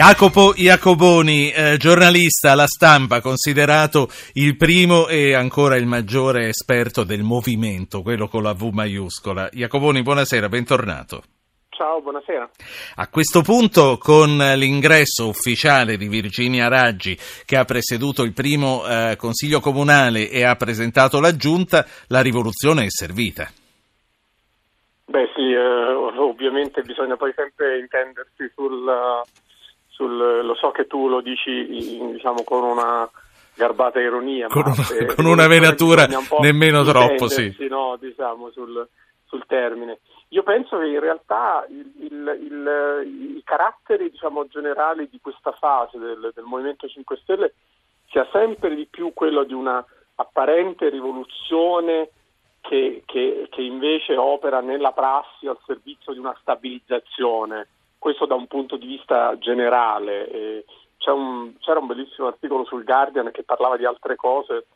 Jacopo Iacoboni, eh, giornalista alla stampa, considerato il primo e ancora il maggiore esperto del movimento, quello con la V maiuscola. Iacoboni, buonasera, bentornato. Ciao, buonasera. A questo punto, con l'ingresso ufficiale di Virginia Raggi, che ha presieduto il primo eh, consiglio comunale e ha presentato la giunta, la rivoluzione è servita. Beh sì, eh, ovviamente bisogna poi sempre intendersi sul, sul, lo so che tu lo dici diciamo con una garbata ironia, con una, se, con una venatura un nemmeno troppo, sì. No, diciamo sul, sul, termine. Io penso che in realtà il, il, il, i caratteri diciamo, generali di questa fase del, del Movimento 5 Stelle sia sempre di più quello di una apparente rivoluzione che, che, che invece opera nella prassi al servizio di una stabilizzazione questo da un punto di vista generale. Eh, un, c'era un bellissimo articolo sul Guardian che parlava di altre cose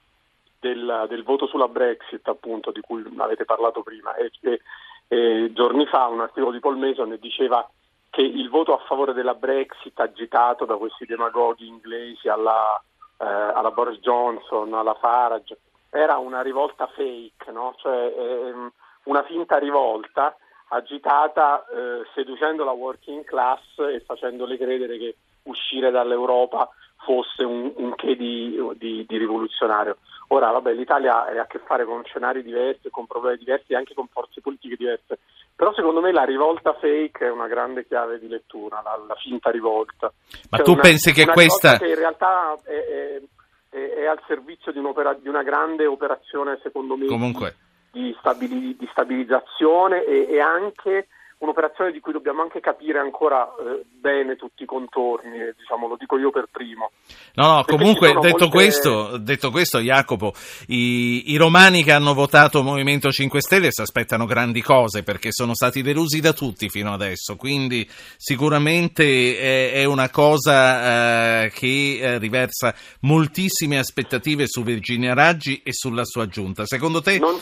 del, del, voto sulla Brexit, appunto, di cui avete parlato prima. E, e, e, giorni fa un articolo di Paul Mason diceva che il voto a favore della Brexit agitato da questi demagoghi inglesi alla, eh, alla Boris Johnson, alla Farage, era una rivolta fake, no? cioè, ehm, una finta rivolta agitata eh, seducendo la working class e facendole credere che uscire dall'Europa fosse un, un che di, di, di, rivoluzionario. Ora, vabbè, l'Italia ha a che fare con scenari diversi, con problemi diversi e anche con forze politiche diverse, però secondo me la rivolta fake è una grande chiave di lettura, la, la finta rivolta. Ma cioè tu una, pensi che questa... che in realtà è, è, è, è al servizio di, di, una grande operazione, secondo me, Comunque di, stabili, di stabilizzazione e, e, anche un'operazione di cui dobbiamo anche capire ancora eh, bene tutti i contorni, eh, diciamo, lo dico io per primo. No, no, comunque detto, molte... questo, detto questo, Jacopo, i, i, romani che hanno votato Movimento 5 Stelle si aspettano grandi cose perché sono stati delusi da tutti fino adesso, quindi sicuramente è, è una cosa eh, che eh, riversa moltissime aspettative su Virginia Raggi e sulla sua giunta. Secondo te... Non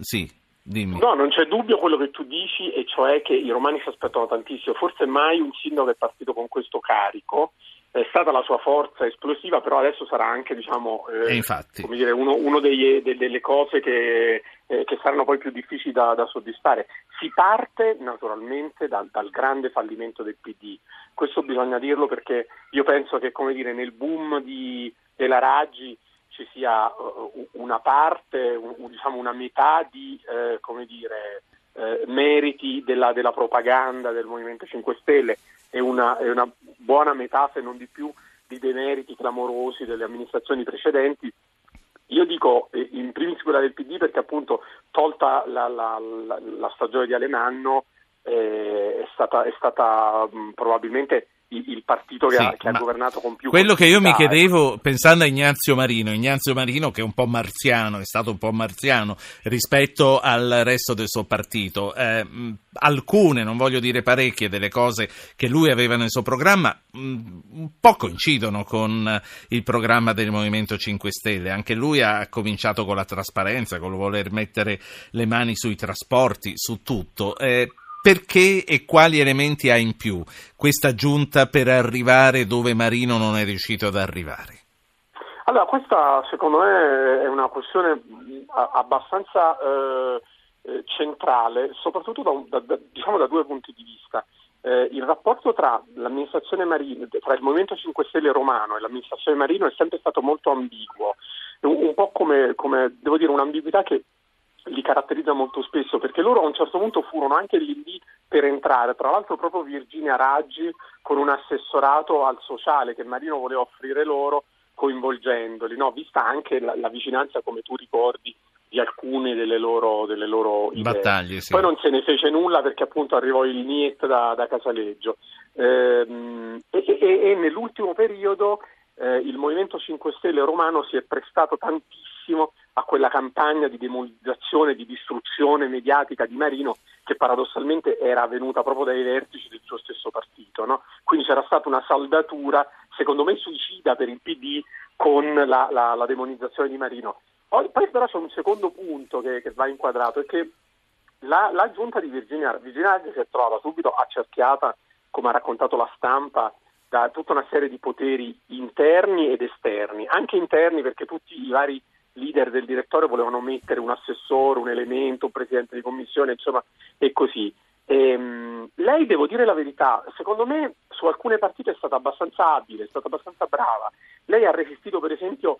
sì, dimmi. No, non c'è dubbio quello che tu dici, e cioè che i romani si aspettano tantissimo. Forse mai un sindaco è partito con questo carico. È stata la sua forza esplosiva, però adesso sarà anche diciamo, eh, come dire, uno, uno degli, de, delle cose che, eh, che, saranno poi più difficili da, da soddisfare. Si parte naturalmente dal, dal, grande fallimento del PD. Questo bisogna dirlo perché io penso che come dire, nel boom di, della Raggi ci sia uh, una parte, diciamo una metà di eh, dire, eh, meriti della, della, propaganda del Movimento 5 Stelle e una, e una, buona metà, se non di più, di demeriti clamorosi delle amministrazioni precedenti. Io dico eh, in primis quella del PD perché appunto tolta la, la, la, la stagione di Alemanno eh, è stata, è stata mh, probabilmente il partito che, sì, ha, che ha, governato con più quello che io mi chiedevo pensando a Ignazio Marino Ignazio Marino che è un po' marziano è stato un po' marziano rispetto al resto del suo partito eh, alcune non voglio dire parecchie delle cose che lui aveva nel suo programma un po' coincidono con il programma del Movimento 5 Stelle. Anche lui ha cominciato con la trasparenza con il voler mettere le mani sui trasporti su tutto. Eh, perché e quali elementi ha in più questa giunta per arrivare dove Marino non è riuscito ad arrivare? Allora, questa secondo me è una questione abbastanza eh, eh, centrale, soprattutto da, da, diciamo da, due punti di vista. Eh, il rapporto tra Marino, tra il Movimento 5 Stelle romano e l'amministrazione Marino è sempre stato molto ambiguo, un, un po' come, come, devo dire, un'ambiguità che li caratterizza molto spesso perché loro a un certo punto furono anche lì lì per entrare, tra l'altro proprio Virginia Raggi con un assessorato al sociale che Marino voleva offrire loro coinvolgendoli, no? vista anche la, la, vicinanza, come tu ricordi, di alcune delle loro, delle loro battaglie. Sì. Poi non se ne fece nulla perché appunto arrivò il Niet da, da Casaleggio. Ehm, e, e, e, nell'ultimo periodo eh, il Movimento 5 Stelle romano si è prestato tantissimo a quella campagna di demonizzazione, di distruzione mediatica di Marino che paradossalmente era avvenuta proprio dai vertici del suo stesso partito. No? Quindi c'era stata una saldatura, secondo me suicida per il PD, con la, la, la demonizzazione di Marino. Poi, poi, però c'è un secondo punto che, che va inquadrato, è che la, la giunta di Virginia, Virginia si è trovata subito accerchiata, come ha raccontato la stampa, da tutta una serie di poteri interni ed esterni, anche interni perché tutti i vari leader del direttorio volevano mettere un assessore, un elemento, un presidente di commissione, insomma, e così. Ehm, lei, devo dire la verità, secondo me su alcune partite è stata abbastanza abile, è stata abbastanza brava. Lei ha resistito, per esempio,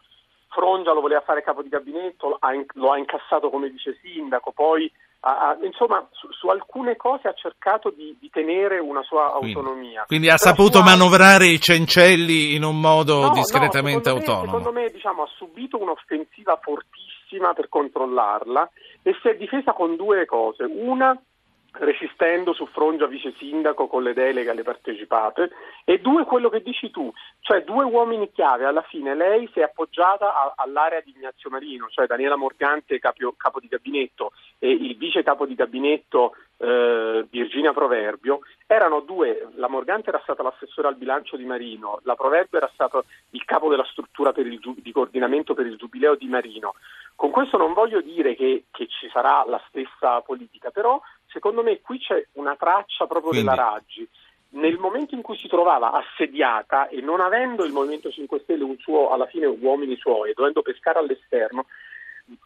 Frongia lo voleva fare capo di gabinetto, lo ha incassato come vice sindaco, poi ha, insomma su, su, alcune cose ha cercato di, di tenere una sua quindi, autonomia. Quindi ha Però saputo manovrare i cencelli in un modo no, discretamente no, secondo autonomo. Me, secondo me diciamo, ha subito un'offensiva fortissima per controllarla e si è difesa con due cose. Una resistendo su Frongia vice sindaco con le deleghe alle partecipate. E due quello che dici tu, cioè due uomini chiave, alla fine lei si è appoggiata a, all'area di Ignazio Marino, cioè Daniela Morgante capo, capo di gabinetto e il vice capo di gabinetto eh, Virginia Proverbio, erano due, la Morgante era stata l'assessore al bilancio di Marino, la Proverbio era stato il capo della struttura il, di coordinamento per il giubileo di Marino. Con questo non voglio dire che, che ci sarà la stessa politica, però secondo me qui c'è una traccia proprio Quindi... della Raggi. Nel momento in cui si trovava assediata e non avendo il Movimento 5 Stelle un suo, alla fine uomini suoi, dovendo pescare all'esterno,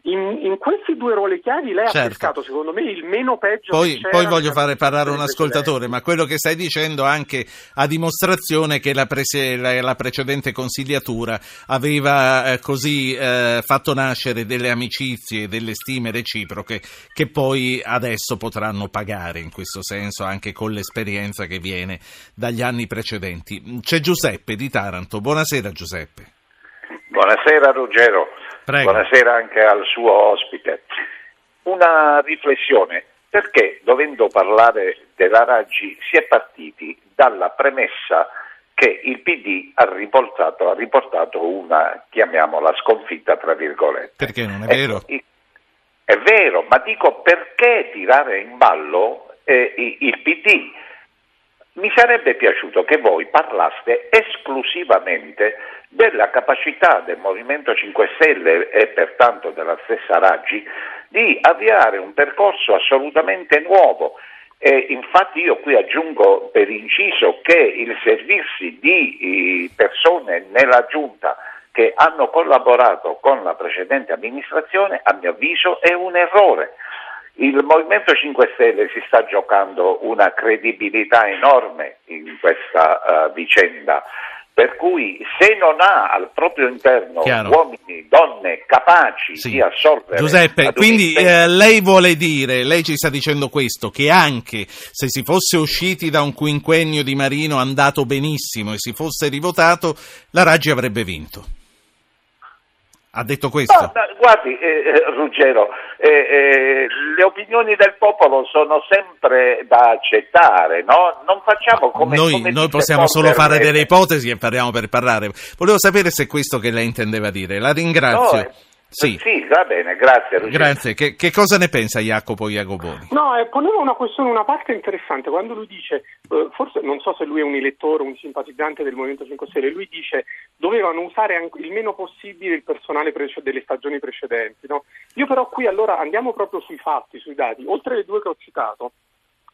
in, in, questi due ruoli chiavi lei certo. ha pescato secondo me il meno peggio poi, poi voglio fare parlare un ascoltatore ma quello che stai dicendo anche a dimostrazione che la, prese, la, la precedente consigliatura aveva eh, così eh, fatto nascere delle amicizie delle stime reciproche che poi adesso potranno pagare in questo senso anche con l'esperienza che viene dagli anni precedenti. C'è Giuseppe di Taranto. Buonasera Giuseppe. Buonasera Ruggero Prego. Buonasera anche al suo ospite. Una riflessione. Perché dovendo parlare della Raggi si è partiti dalla premessa che il PD ha riportato, ha riportato una, chiamiamola, sconfitta tra virgolette. Perché non è vero? Ecco, è vero, ma dico perché tirare in ballo eh, il PD? Mi sarebbe piaciuto che voi parlaste esclusivamente della capacità del Movimento 5 Stelle e pertanto della stessa Raggi di avviare un percorso assolutamente nuovo. E infatti io qui aggiungo per inciso che il servirsi di persone nella giunta che hanno collaborato con la precedente amministrazione, a mio avviso, è un errore. Il Movimento 5 Stelle si sta giocando una credibilità enorme in questa uh, vicenda per cui se non ha al proprio interno Chiaro. uomini, donne capaci sì. di assolvere... Giuseppe, quindi eh, lei vuole dire, lei ci sta dicendo questo, che anche se si fosse usciti da un quinquennio di Marino andato benissimo e si fosse rivotato, la Raggi avrebbe vinto? Ha detto questo? No, guardi, eh, eh, Ruggero, eh, eh, le opinioni del popolo sono sempre da accettare, no? Non facciamo come... Noi, come noi possiamo solo fare delle ipotesi e parliamo per parlare. Volevo sapere se è questo che lei intendeva dire. La ringrazio. No, sì. sì, va bene, grazie. Ruggero. Grazie. Che, che, cosa ne pensa Jacopo Iacoboni? No, eh, poneva una questione, una parte interessante. Quando lui dice, eh, forse non so se lui è un elettore, un simpatizzante del Movimento 5 Stelle, lui dice dovevano usare anche, il meno possibile il personale pre- delle stagioni precedenti. No? Io però qui allora andiamo proprio sui fatti, sui dati. Oltre le due che ho citato,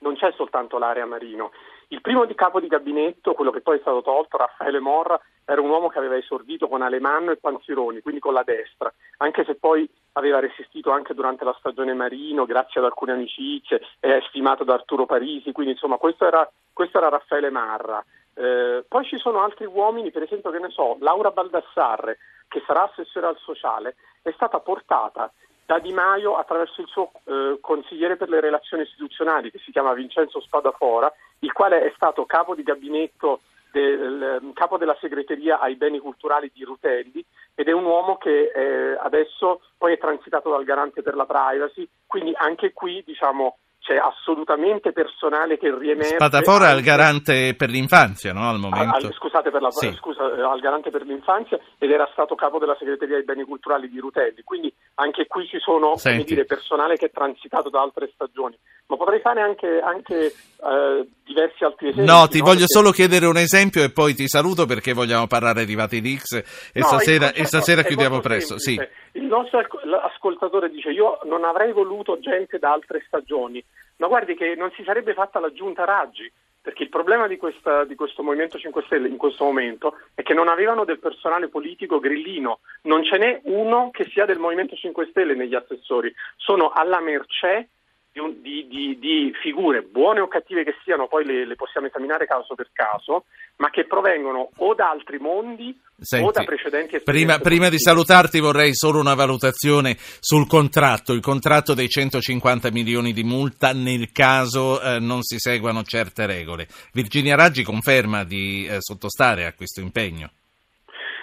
non c'è soltanto l'area Marino. Il primo di capo di gabinetto, quello che poi è stato tolto, Raffaele Morra, era un uomo che aveva esordito con Alemanno e Panzironi, quindi con la destra, anche se poi aveva resistito anche durante la stagione Marino, grazie ad alcune amicizie, è stimato da Arturo Parisi, quindi insomma questo era, questo era Raffaele Marra. Eh, poi ci sono altri uomini, per esempio che ne so, Laura Baldassarre, che sarà assessore al sociale, è stata portata da Di Maio attraverso il suo eh, consigliere per le relazioni istituzionali che si chiama Vincenzo Spadafora, il quale è stato capo di gabinetto del ehm, capo della segreteria ai beni culturali di Rutelli ed è un uomo che eh, adesso poi è transitato dal garante per la privacy, quindi anche qui diciamo c'è assolutamente personale che riemerge. Spatafora al garante per l'infanzia, no? Al momento. Al, scusate, per la, sì. scusa, eh, al garante per l'infanzia ed era stato capo della segreteria dei beni culturali di Rutelli, quindi anche qui ci sono dire, personale che è transitato da altre stagioni. Ma potrei fare anche, anche eh, diversi altri esempi. No, ti no? voglio perché... solo chiedere un esempio e poi ti saluto perché vogliamo parlare di Vatilix e no, stasera, e stasera chiudiamo presto. Sì. Il nostro ascoltatore dice io non avrei voluto gente da altre stagioni, ma guardi che non si sarebbe fatta la giunta Raggi, perché il problema di, questa, di, questo Movimento 5 Stelle in questo momento è che non avevano del personale politico grillino, non ce n'è uno che sia del Movimento 5 Stelle negli assessori, sono alla mercé di, di, di, figure, buone o cattive che siano, poi le, le, possiamo esaminare caso per caso, ma che provengono o da altri mondi Senti, o da precedenti esperienze. Prima, prima di salutarti vorrei solo una valutazione sul contratto, il contratto dei 150 milioni di multa nel caso eh, non si seguano certe regole. Virginia Raggi conferma di eh, sottostare a questo impegno.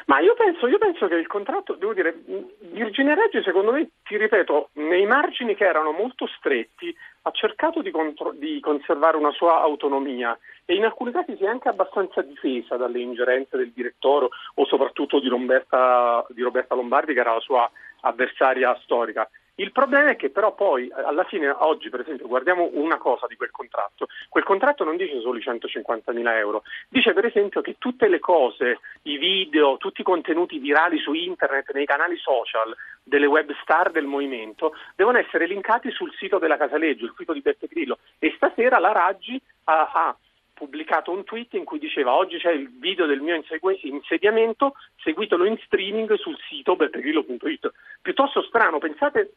Ma io penso, io penso, che il contratto, devo dire, Virginia Reggi secondo me, ti ripeto, nei margini che erano molto stretti ha cercato di, contro- di, conservare una sua autonomia e in alcuni casi si è anche abbastanza difesa dalle ingerenze del direttore o soprattutto di Roberta, di Roberta Lombardi che era la sua avversaria storica. Il problema è che però poi alla fine oggi per esempio guardiamo una cosa di quel contratto, quel contratto non dice solo i 150 mila euro, dice per esempio che tutte le cose, i video, tutti i contenuti virali su internet, nei canali social delle web star del movimento devono essere linkati sul sito della Casaleggio, il sito di Beppe Grillo. E stasera la Raggi ha, ha pubblicato un tweet in cui diceva oggi c'è il video del mio insediamento, seguitelo in streaming sul sito beppegrillo.it. Piuttosto strano, pensate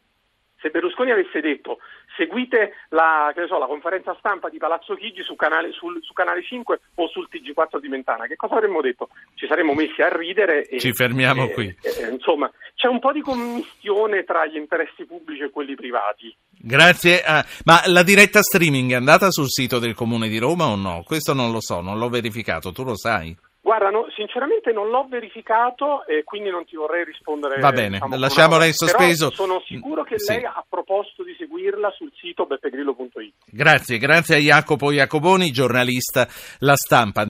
se Berlusconi avesse detto seguite la, so, la conferenza stampa di Palazzo Chigi su canale, sul, su canale, 5 o sul TG4 di Mentana, che cosa avremmo detto? Ci saremmo messi a ridere e ci fermiamo e, qui. E, insomma, c'è un po' di commistione tra gli interessi pubblici e quelli privati. Grazie. A... Ma la diretta streaming è andata sul sito del Comune di Roma o no? Questo non lo so, non l'ho verificato, tu lo sai? Guarda, no, sinceramente non l'ho verificato e quindi non ti vorrei rispondere. Va bene, diciamo, lasciamola in sospeso. Sono sicuro che lei sì. ha proposto di seguirla sul sito beppegrillo.it. Grazie, grazie a Jacopo Iacoboni, giornalista La Stampa.